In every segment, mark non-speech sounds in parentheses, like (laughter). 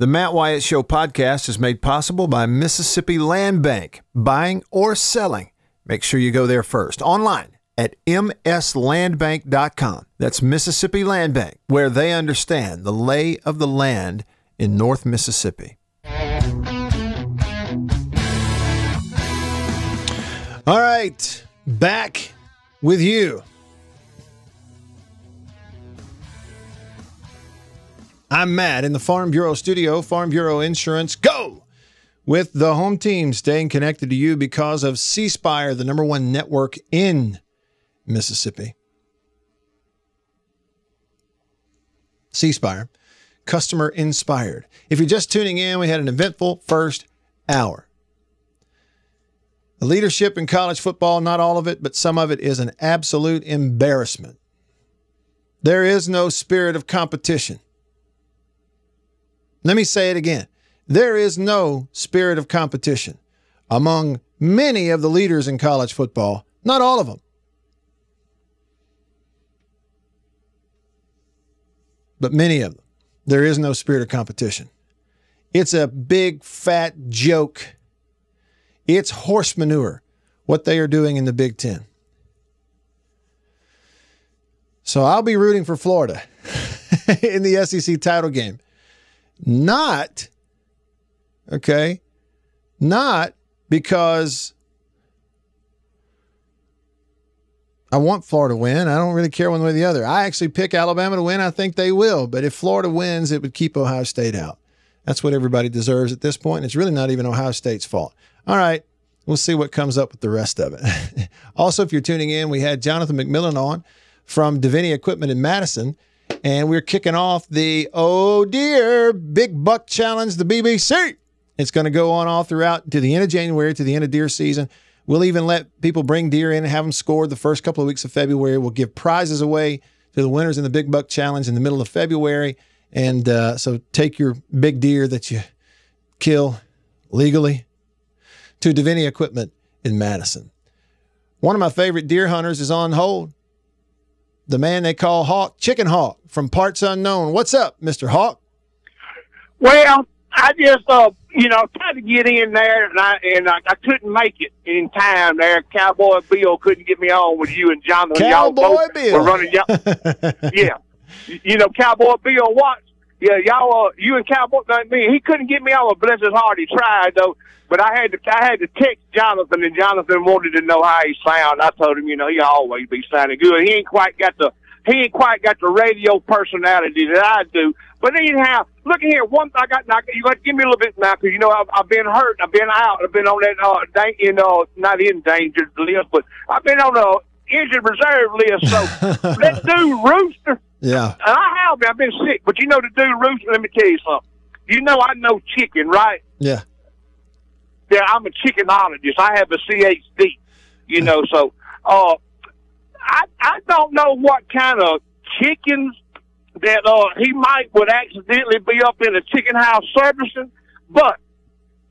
The Matt Wyatt Show podcast is made possible by Mississippi Land Bank. Buying or selling, make sure you go there first. Online at mslandbank.com. That's Mississippi Land Bank, where they understand the lay of the land in North Mississippi. All right, back with you. I'm Matt in the Farm Bureau studio, Farm Bureau Insurance. Go! With the home team staying connected to you because of C Spire, the number one network in Mississippi. C Spire, customer inspired. If you're just tuning in, we had an eventful first hour. The leadership in college football, not all of it, but some of it is an absolute embarrassment. There is no spirit of competition. Let me say it again. There is no spirit of competition among many of the leaders in college football, not all of them. But many of them, there is no spirit of competition. It's a big fat joke. It's horse manure, what they are doing in the Big Ten. So I'll be rooting for Florida (laughs) in the SEC title game. Not, okay, not because I want Florida to win. I don't really care one way or the other. I actually pick Alabama to win. I think they will. But if Florida wins, it would keep Ohio State out. That's what everybody deserves at this point. And it's really not even Ohio State's fault. All right. We'll see what comes up with the rest of it. (laughs) also, if you're tuning in, we had Jonathan McMillan on from Davini Equipment in Madison. And we're kicking off the Oh Dear Big Buck Challenge, the BBC. It's going to go on all throughout to the end of January, to the end of deer season. We'll even let people bring deer in and have them scored the first couple of weeks of February. We'll give prizes away to the winners in the Big Buck Challenge in the middle of February. And uh, so take your big deer that you kill legally to Davini Equipment in Madison. One of my favorite deer hunters is on hold the man they call Hawk, Chicken Hawk from Parts Unknown. What's up, Mr. Hawk? Well, I just, uh, you know, tried to get in there, and I and I, I couldn't make it in time. There, Cowboy Bill couldn't get me on with you and Jonathan. Cowboy y'all Bill, were running. Y'all, (laughs) yeah, you know, Cowboy Bill. What? Yeah, y'all. Uh, you and Cowboy. I mean, he couldn't get me on. Bless his heart, he tried though. But I had to I had to text Jonathan, and Jonathan wanted to know how he sound. I told him, you know, he always be sounding good. He ain't quite got the he ain't quite got the radio personality that I do. But anyhow, look here. One, I got now. You got to give me a little bit now, because you know I've, I've been hurt. I've been out. I've been on that uh, da- you know, not endangered list, but I've been on the injured reserve list. So (laughs) that dude Rooster. Yeah. And I have. I've been sick, but you know the dude Rooster. Let me tell you something. You know I know chicken, right? Yeah yeah, I'm a chickenologist. I have a CHD, you know, so uh I I don't know what kind of chickens that uh he might would accidentally be up in a chicken house servicing, but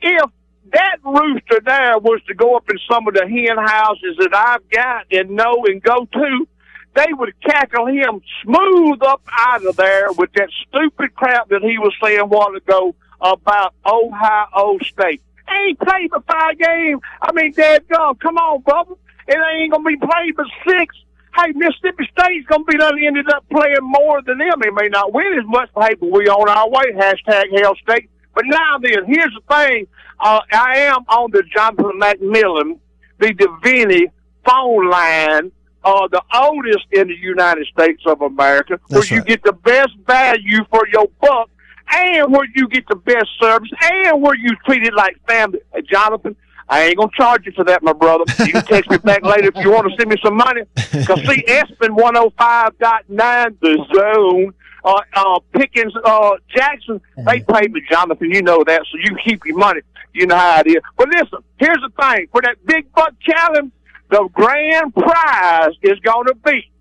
if that rooster there was to go up in some of the hen houses that I've got and know and go to, they would cackle him smooth up out of there with that stupid crap that he was saying a while ago about Ohio State ain't played but five games. I mean, Dad, go, come on, brother. It ain't gonna be played but six. Hey, Mississippi State's gonna be done ended up playing more than them. They may not win as much, hey, but we on our way. Hashtag Hail State. But now then, here's the thing. Uh, I am on the Jonathan McMillan, the Davini phone line, uh, the oldest in the United States of America, That's where you right. get the best value for your buck and where you get the best service, and where you treated like family. Hey, Jonathan, I ain't gonna charge you for that, my brother. You can text me back later if you want to send me some money. Cause see, ESPN one hundred five dot nine, the zone. Uh, uh, Pickens, uh, Jackson, they paid me, Jonathan. You know that, so you keep your money. You know how it is. But listen, here's the thing: for that big buck challenge, the grand prize is going to be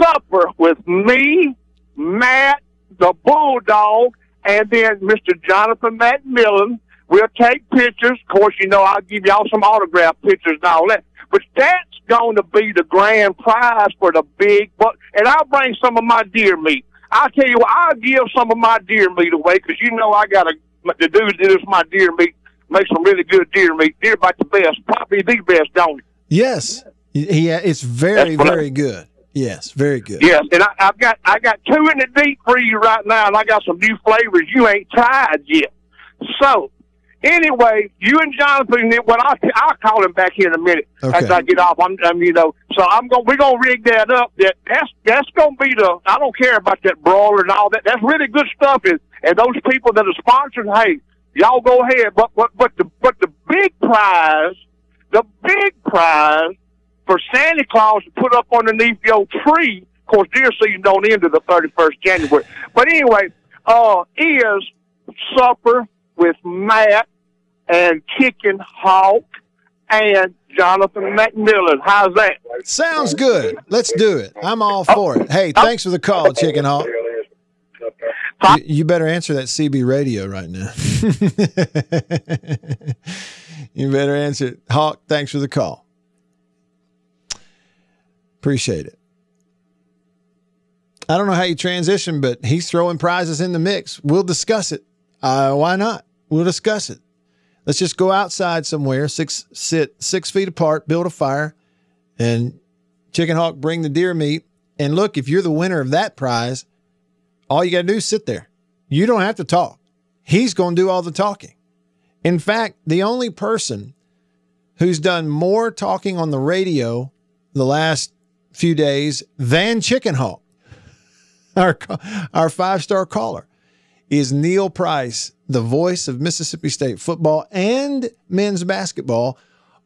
supper with me, Matt, the Bulldog, and then Mr. Jonathan McMillan. We'll take pictures. Of course, you know, I'll give y'all some autograph pictures and all that. But that's going to be the grand prize for the big buck. And I'll bring some of my deer meat. I'll tell you what, I'll give some of my deer meat away because you know I got a the dude that is my deer meat makes some really good deer meat. Deer bite the best, probably the best, don't he? Yes, he, it's very very good. Yes, very good. Yes, and I, I've got I got two in the deep freezer right now, and I got some new flavors you ain't tried yet. So, anyway, you and Jonathan, well, I'll, I'll call him back here in a minute Okay. after I get off. I'm, I'm, you know, so I'm going. We're gonna rig that up. That that's that's gonna be the. I don't care about that brawler and all that. That's really good stuff. And and those people that are sponsoring, hey, y'all go ahead. But but but the but the big prize, the big prize for Santa Claus to put up underneath your tree. Of course, deer season don't end to the thirty first January. But anyway, uh, is supper with Matt and Chicken Hawk and Jonathan McMillan. How's that? Sounds good. Let's do it. I'm all for it. Hey, thanks for the call, Chicken Hawk. You, you better answer that CB radio right now. (laughs) you better answer it. Hawk, thanks for the call. Appreciate it. I don't know how you transition, but he's throwing prizes in the mix. We'll discuss it. Uh, why not? We'll discuss it. Let's just go outside somewhere, six sit six feet apart, build a fire, and Chicken Hawk bring the deer meat. And look, if you're the winner of that prize, all you got to do is sit there. You don't have to talk. He's going to do all the talking. In fact, the only person who's done more talking on the radio the last few days than Chicken Hawk, (laughs) our, our five star caller, is Neil Price, the voice of Mississippi State football and men's basketball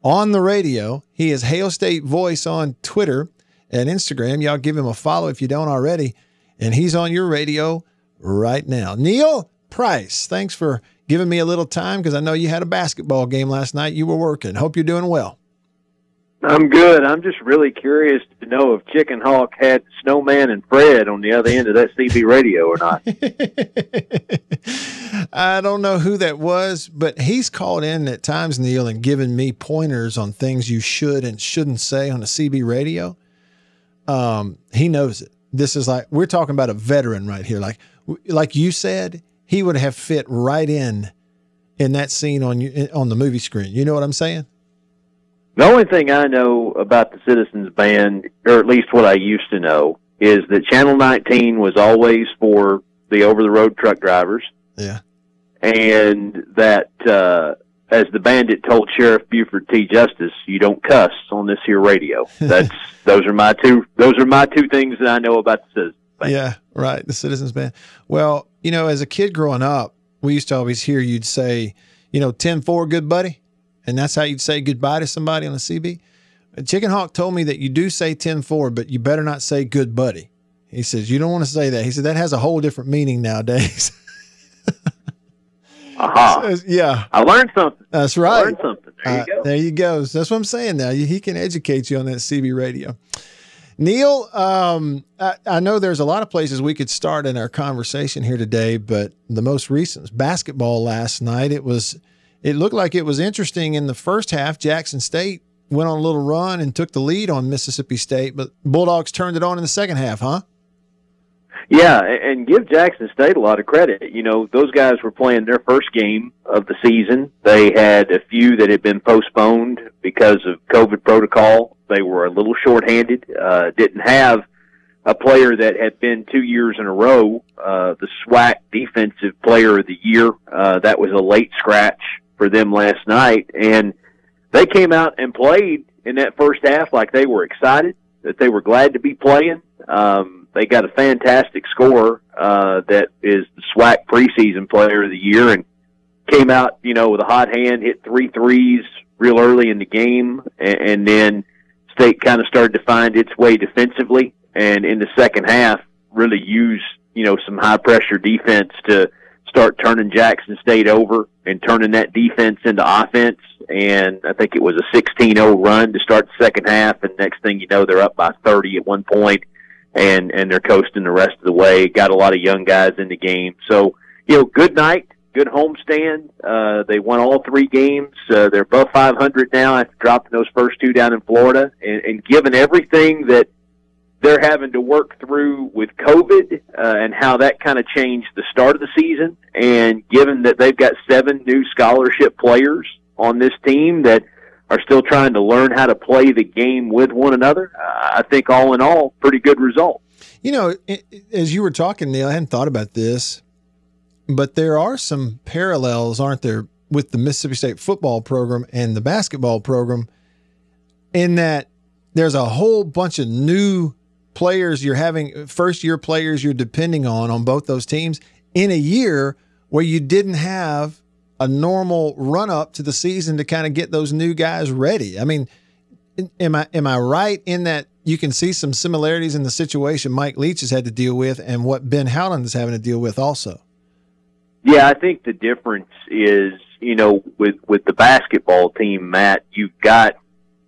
on the radio. He is Hail State Voice on Twitter and Instagram. Y'all give him a follow if you don't already. And he's on your radio right now. Neil Price, thanks for giving me a little time because I know you had a basketball game last night. You were working. Hope you're doing well. I'm good. I'm just really curious to know if Chicken Hawk had Snowman and Fred on the other end of that CB radio or not. (laughs) I don't know who that was, but he's called in at times, Neil, and given me pointers on things you should and shouldn't say on a CB radio. Um, he knows it. This is like we're talking about a veteran right here. Like, like you said, he would have fit right in in that scene on you on the movie screen. You know what I'm saying? The only thing I know about the Citizens Band, or at least what I used to know, is that Channel 19 was always for the over the road truck drivers, Yeah. and that uh, as the bandit told Sheriff Buford T. Justice, you don't cuss on this here radio. (laughs) That's those are my two those are my two things that I know about the Citizens Band. Yeah, right. The Citizens Band. Well, you know, as a kid growing up, we used to always hear you'd say, you know, 10 4, good buddy. And that's how you'd say goodbye to somebody on the CB. Chicken Hawk told me that you do say 10 4, but you better not say good buddy. He says, you don't want to say that. He said, that has a whole different meaning nowadays. (laughs) Aha! yeah, I learned something. that's I right. learned something. There you Uh, go. there you go. So that's what I'm saying now. He can educate you on that CB radio. Neil, um, I, I know there's a lot of places we could start in our conversation here today, but the most recent basketball last night. It was, it looked like it was interesting in the first half. Jackson State went on a little run and took the lead on Mississippi State, but Bulldogs turned it on in the second half, huh? Yeah, and give Jackson State a lot of credit. You know, those guys were playing their first game of the season. They had a few that had been postponed because of COVID protocol. They were a little shorthanded. Uh, didn't have a player that had been two years in a row, uh, the SWAC Defensive Player of the Year. Uh, that was a late scratch for them last night, and they came out and played in that first half like they were excited, that they were glad to be playing. Um, they got a fantastic score uh, that is the SWAC preseason player of the year and came out, you know, with a hot hand, hit three threes real early in the game, and, and then State kind of started to find its way defensively, and in the second half, really used, you know, some high pressure defense to start turning Jackson State over and turning that defense into offense. And I think it was a 16-0 run to start the second half, and next thing you know, they're up by 30 at one point and and they're coasting the rest of the way. Got a lot of young guys in the game, so you know, good night, good homestand. Uh, they won all three games. Uh, they're above 500 now after dropping those first two down in Florida, and, and given everything that they're having to work through with COVID uh, and how that kind of changed the start of the season. And given that they've got seven new scholarship players on this team that are still trying to learn how to play the game with one another, uh, I think all in all, pretty good result. You know, as you were talking, Neil, I hadn't thought about this, but there are some parallels, aren't there, with the Mississippi State football program and the basketball program, in that there's a whole bunch of new players you're having, first year players you're depending on on both those teams in a year where you didn't have a normal run up to the season to kind of get those new guys ready. I mean, am I am I right in that you can see some similarities in the situation Mike Leach has had to deal with and what Ben Howland is having to deal with also? Yeah, I think the difference is, you know, with with the basketball team, Matt, you've got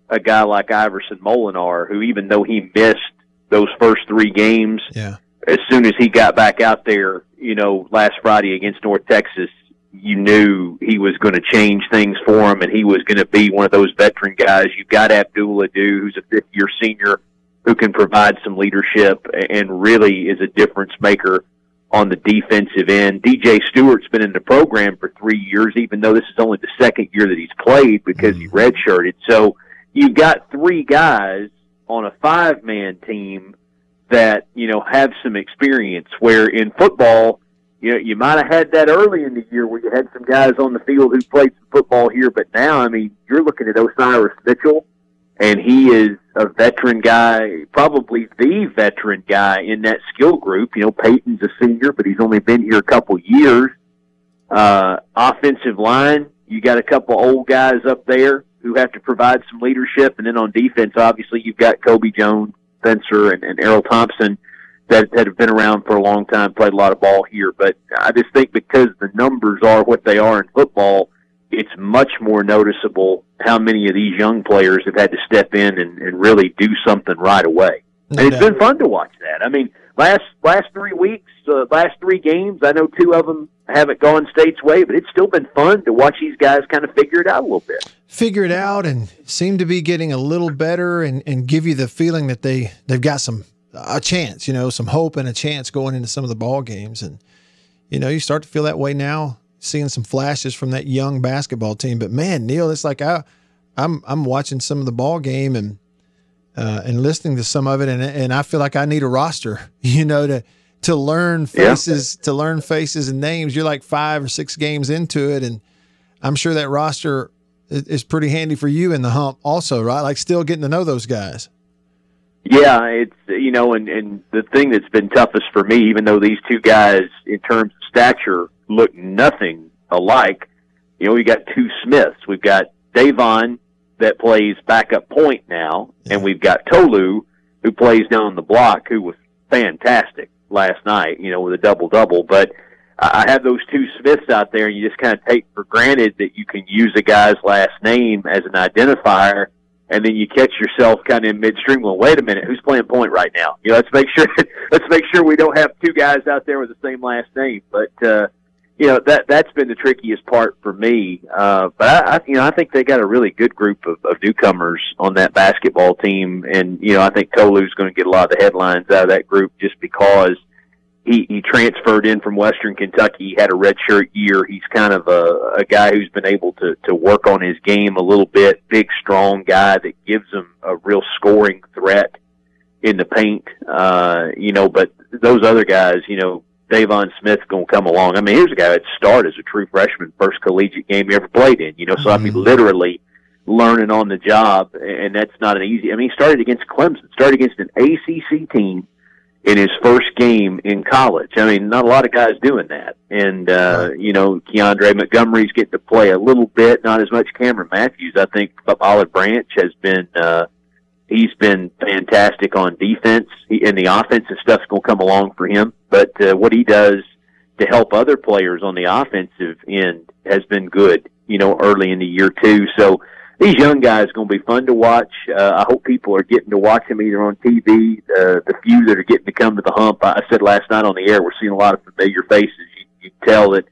a guy like Iverson Molinar, who even though he missed those first three games, yeah. as soon as he got back out there, you know, last Friday against North Texas, you knew he was going to change things for him, and he was going to be one of those veteran guys. You've got Abdul Ado, who's a fifth-year senior, who can provide some leadership and really is a difference maker on the defensive end. DJ Stewart's been in the program for three years, even though this is only the second year that he's played because he mm-hmm. redshirted. So you've got three guys on a five man team that, you know, have some experience where in football, you know, you might have had that early in the year where you had some guys on the field who played some football here, but now, I mean, you're looking at Osiris Mitchell, and he is a veteran guy, probably the veteran guy in that skill group. You know, Peyton's a senior, but he's only been here a couple years. Uh, offensive line, you got a couple old guys up there who have to provide some leadership. And then on defense, obviously, you've got Kobe Jones, Spencer, and, and Erroll Thompson that, that have been around for a long time, played a lot of ball here. But I just think because the numbers are what they are in football, it's much more noticeable how many of these young players have had to step in and, and really do something right away. No and it's been fun to watch that. I mean, last last three weeks, uh, last three games, I know two of them haven't gone state's way, but it's still been fun to watch these guys kind of figure it out a little bit. Figure it out and seem to be getting a little better and, and give you the feeling that they, they've got some a chance, you know, some hope and a chance going into some of the ball games. And, you know, you start to feel that way now, seeing some flashes from that young basketball team. But man, Neil, it's like I I'm I'm watching some of the ball game and uh, and listening to some of it, and and I feel like I need a roster, (laughs) you know, to to learn faces, yeah. to learn faces and names. You're like five or six games into it, and I'm sure that roster is pretty handy for you in the hump, also, right? Like still getting to know those guys. Yeah, it's you know, and and the thing that's been toughest for me, even though these two guys, in terms of stature, look nothing alike. You know, we got two Smiths. We've got Deivon that plays backup point now, yeah. and we've got Tolu who plays down the block, who was fantastic last night, you know, with a double double. But I have those two Smiths out there, and you just kind of take for granted that you can use a guy's last name as an identifier, and then you catch yourself kind of in midstream. Well, wait a minute, who's playing point right now? You know, let's make (laughs) sure let's make sure we don't have two guys out there with the same last name. But uh, you know that that's been the trickiest part for me. Uh, but I, I, you know, I think they got a really good group of, of newcomers on that basketball team, and you know, I think Tolu's going to get a lot of the headlines out of that group just because he he transferred in from Western Kentucky. He had a redshirt year. He's kind of a, a guy who's been able to to work on his game a little bit. Big, strong guy that gives him a real scoring threat in the paint. Uh, you know, but those other guys, you know, Deivon Smith going to come along. I mean, here's a guy that started as a true freshman, first collegiate game he ever played in. You know, so mm-hmm. I mean, mm-hmm. literally learning on the job, and that's not an easy. I mean, he started against Clemson, started against an ACC team in his first game in college. I mean, not a lot of guys doing that. And uh, you know, Keandre Montgomery's getting to play a little bit, not as much Cameron Matthews. I think Olive Branch has been. uh he's been fantastic on defense, he, and the offensive stuff's going to come along for him. But uh, what he does to help other players on the offensive end has been good, you know, early in the year too. So these young guys going to be fun to watch. Uh, I hope people are getting to watch them either on TV. Uh, the few that are getting to come to the hump, I said last night on the air, we're seeing a lot of familiar faces. You, you tell that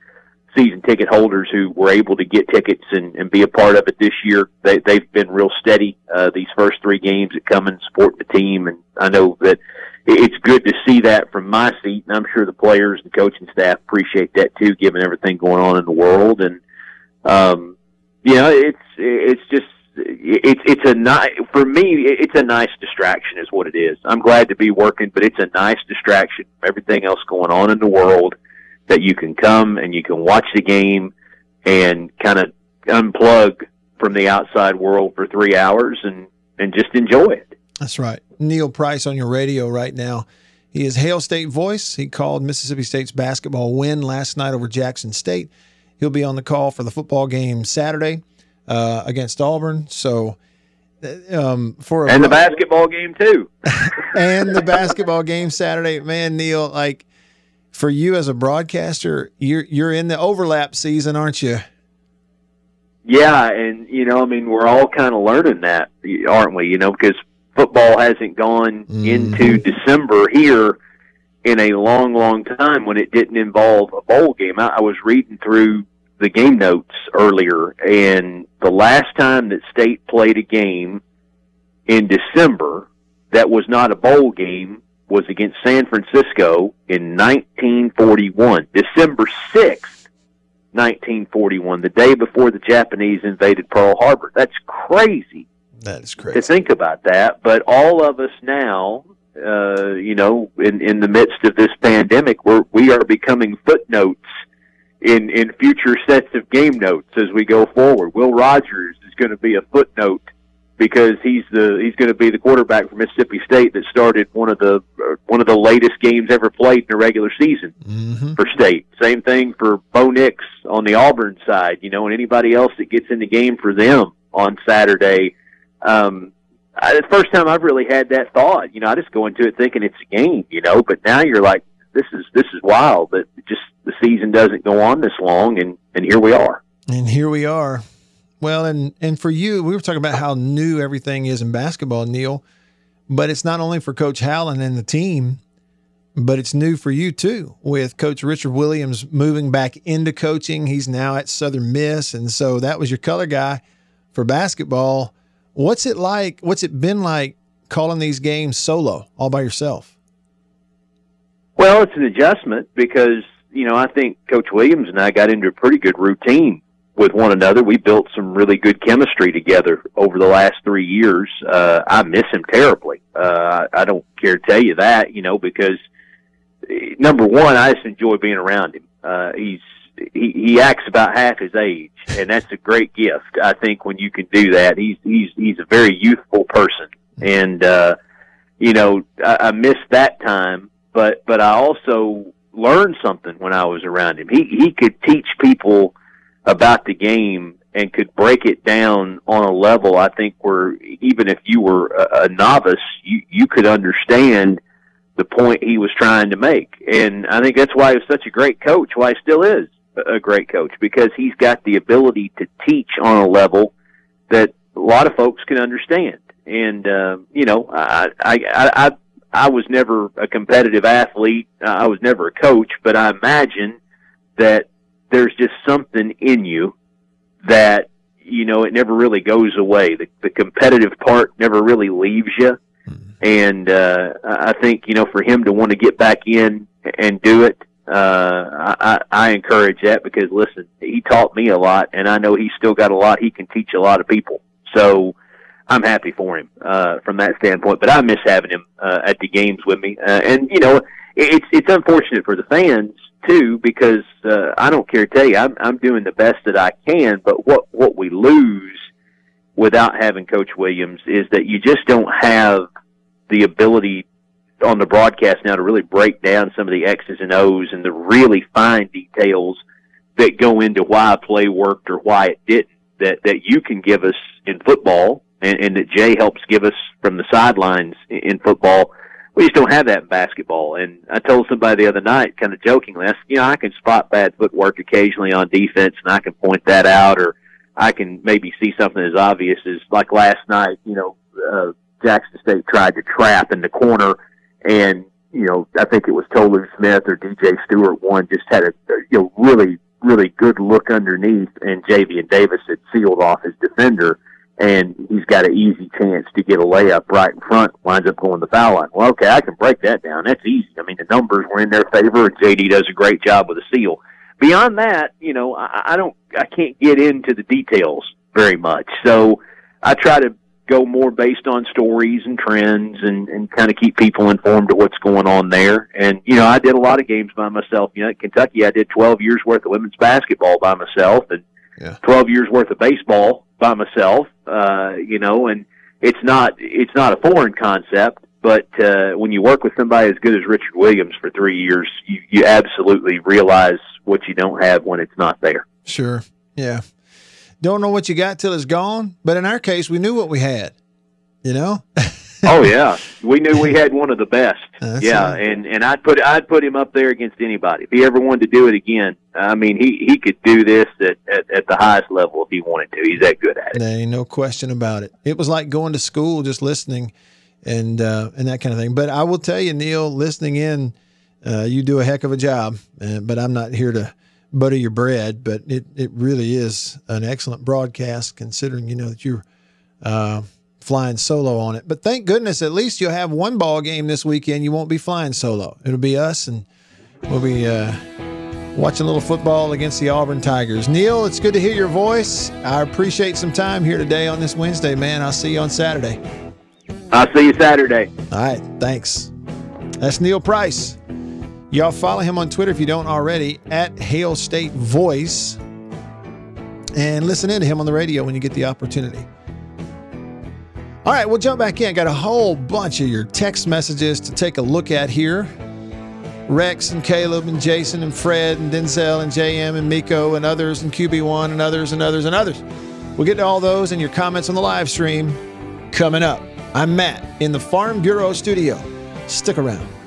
season ticket holders who were able to get tickets and, and be a part of it this year. They, they've been real steady uh, these first three games that come and support the team, and I know that it's good to see that from my seat, and I'm sure the players and coaching staff appreciate that too, given everything going on in the world. And um, you know, it's it's just it's it's a nice for me. It's a nice distraction, is what it is. I'm glad to be working, but it's a nice distraction from everything else going on in the world that you can come and you can watch the game and kind of unplug from the outside world for three hours and and just enjoy it. That's right. Neil Price on your radio right now. He is Hail State voice. He called Mississippi State's basketball win last night over Jackson State. He'll be on the call for the football game Saturday uh, against Auburn. So, um, for and the basketball game too, (laughs) and the basketball game Saturday. Man, Neil, like for you as a broadcaster, you're you're in the overlap season, aren't you? Yeah, and you know, I mean, we're all kind of learning that, aren't we? You know, because football hasn't gone mm-hmm. into December here in a long, long time when it didn't involve a bowl game. I, I was reading through the game notes earlier, and the last time that State played a game in December that was not a bowl game was against San Francisco in 1941, December 6th, 1941, the day before the Japanese invaded Pearl Harbor. That's crazy. That is crazy to think about that. But all of us now, uh, you know, in in the midst of this pandemic, we're we are becoming footnotes in in future sets of game notes as we go forward. Will Rogers is going to be a footnote because he's the he's going to be the quarterback for Mississippi State that started one of the uh, one of the latest games ever played in a regular season mm-hmm. for State. Same thing for Bo Nix on the Auburn side, you know, and anybody else that gets in the game for them on Saturday um, I, the first time I've really had that thought. You know, I just go into it thinking it's a game. You know, but now you're like, this is this is wild that just the season doesn't go on this long, and and here we are. And here we are. Well, and and for you, we were talking about how new everything is in basketball, Neil. But it's not only for Coach Howland and the team, but it's new for you too. With Coach Richard Williams moving back into coaching, he's now at Southern Miss, and so that was your color guy for basketball. What's it like? What's it been like calling these games solo, all by yourself? Well, it's an adjustment because, you know, I think Coach Williams and I got into a pretty good routine with one another. We built some really good chemistry together over the last three years. Uh, I miss him terribly. Uh, I don't care to tell you that, you know, because eh, number one, I just enjoy being around him. Uh, he's he, he acts about half his age, and that's a great gift. I think when you can do that, he's he's he's a very youthful person, and uh, you know I, I miss that time, but but I also learned something when I was around him. He he could teach people about the game and could break it down on a level I think where even if you were a, a novice, you you could understand the point he was trying to make. And I think that's why he was such a great coach, why he still is a great coach because he's got the ability to teach on a level that a lot of folks can understand. And uh, you know, I, I I I was never a competitive athlete. I was never a coach, but I imagine that there's just something in you that you know it never really goes away. The, the competitive part never really leaves you. Mm-hmm. And uh, I think you know for him to want to get back in and do it, uh, I, I encourage that because listen, he taught me a lot, and I know he's still got a lot he can teach a lot of people. So I'm happy for him uh, from that standpoint. But I miss having him uh, at the games with me, uh, and you know, it's it's unfortunate for the fans too because uh, I don't care to tell you I'm I'm doing the best that I can, but what what we lose without having Coach Williams is that you just don't have the ability on the broadcast now to really break down some of the X's and O's and the really fine details that go into why a play worked or why it didn't that, that you can give us in football and, and that Jay helps give us from the sidelines in, in football. We just don't have that in basketball. And I told somebody the other night, kind of jokingly, I said, you know, I can spot bad footwork occasionally on defense and I can point that out or I can maybe see something as obvious as like last night, you know, uh, Jackson State tried to trap in the corner and you know I think it was Tolu Smith or DJ Stewart one just had a you know really really good look underneath, and Javian Davis had sealed off his defender, and he's got an easy chance to get a layup right in front, winds up going the foul line. Well, okay, I can break that down. That's easy. I mean, the numbers were in their favor, and JD does a great job with a seal. Beyond that, you know, I, I don't, I can't get into the details very much. So I try to go more based on stories and trends and, and kind of keep people informed of what's going on there. And, you know, I did a lot of games by myself. You know, at Kentucky, I did 12 years worth of women's basketball by myself and yeah. 12 years worth of baseball by myself, uh, you know, and it's not, it's not a foreign concept. But uh, when you work with somebody as good as Richard Williams for three years, you, you absolutely realize what you don't have when it's not there. Sure. Yeah don't know what you got till it's gone. But in our case, we knew what we had. You know. (laughs) oh yeah, we knew we had one of the best. (laughs) That's yeah, right. and and I'd put I'd put him up there against anybody. If he ever wanted to do it again, I mean, he he could do this at, at, at the highest level if he wanted to. He's that good at it. Ain't no question about it. It was like going to school, just listening, and uh, and that kind of thing. But I will tell you, Neil, listening in, uh, you do a heck of a job. Uh, but I'm not here to butter your bread, but it, it really is an excellent broadcast considering, you know, that you're uh, flying solo on it. But thank goodness, at least you'll have one ball game this weekend. You won't be flying solo. It'll be us, and we'll be uh, watching a little football against the Auburn Tigers. Neil, it's good to hear your voice. I appreciate some time here today on this Wednesday, man. I'll see you on Saturday. I'll see you Saturday. All right. Thanks. That's Neil Price. Y'all follow him on Twitter if you don't already at Hail State Voice and listen in to him on the radio when you get the opportunity. All right, we'll jump back in. Got a whole bunch of your text messages to take a look at here. Rex and Caleb and Jason and Fred and Denzel and JM and Miko and others and QB1 and others and others and others. We'll get to all those and your comments on the live stream coming up. I'm Matt in the Farm Bureau studio. Stick around.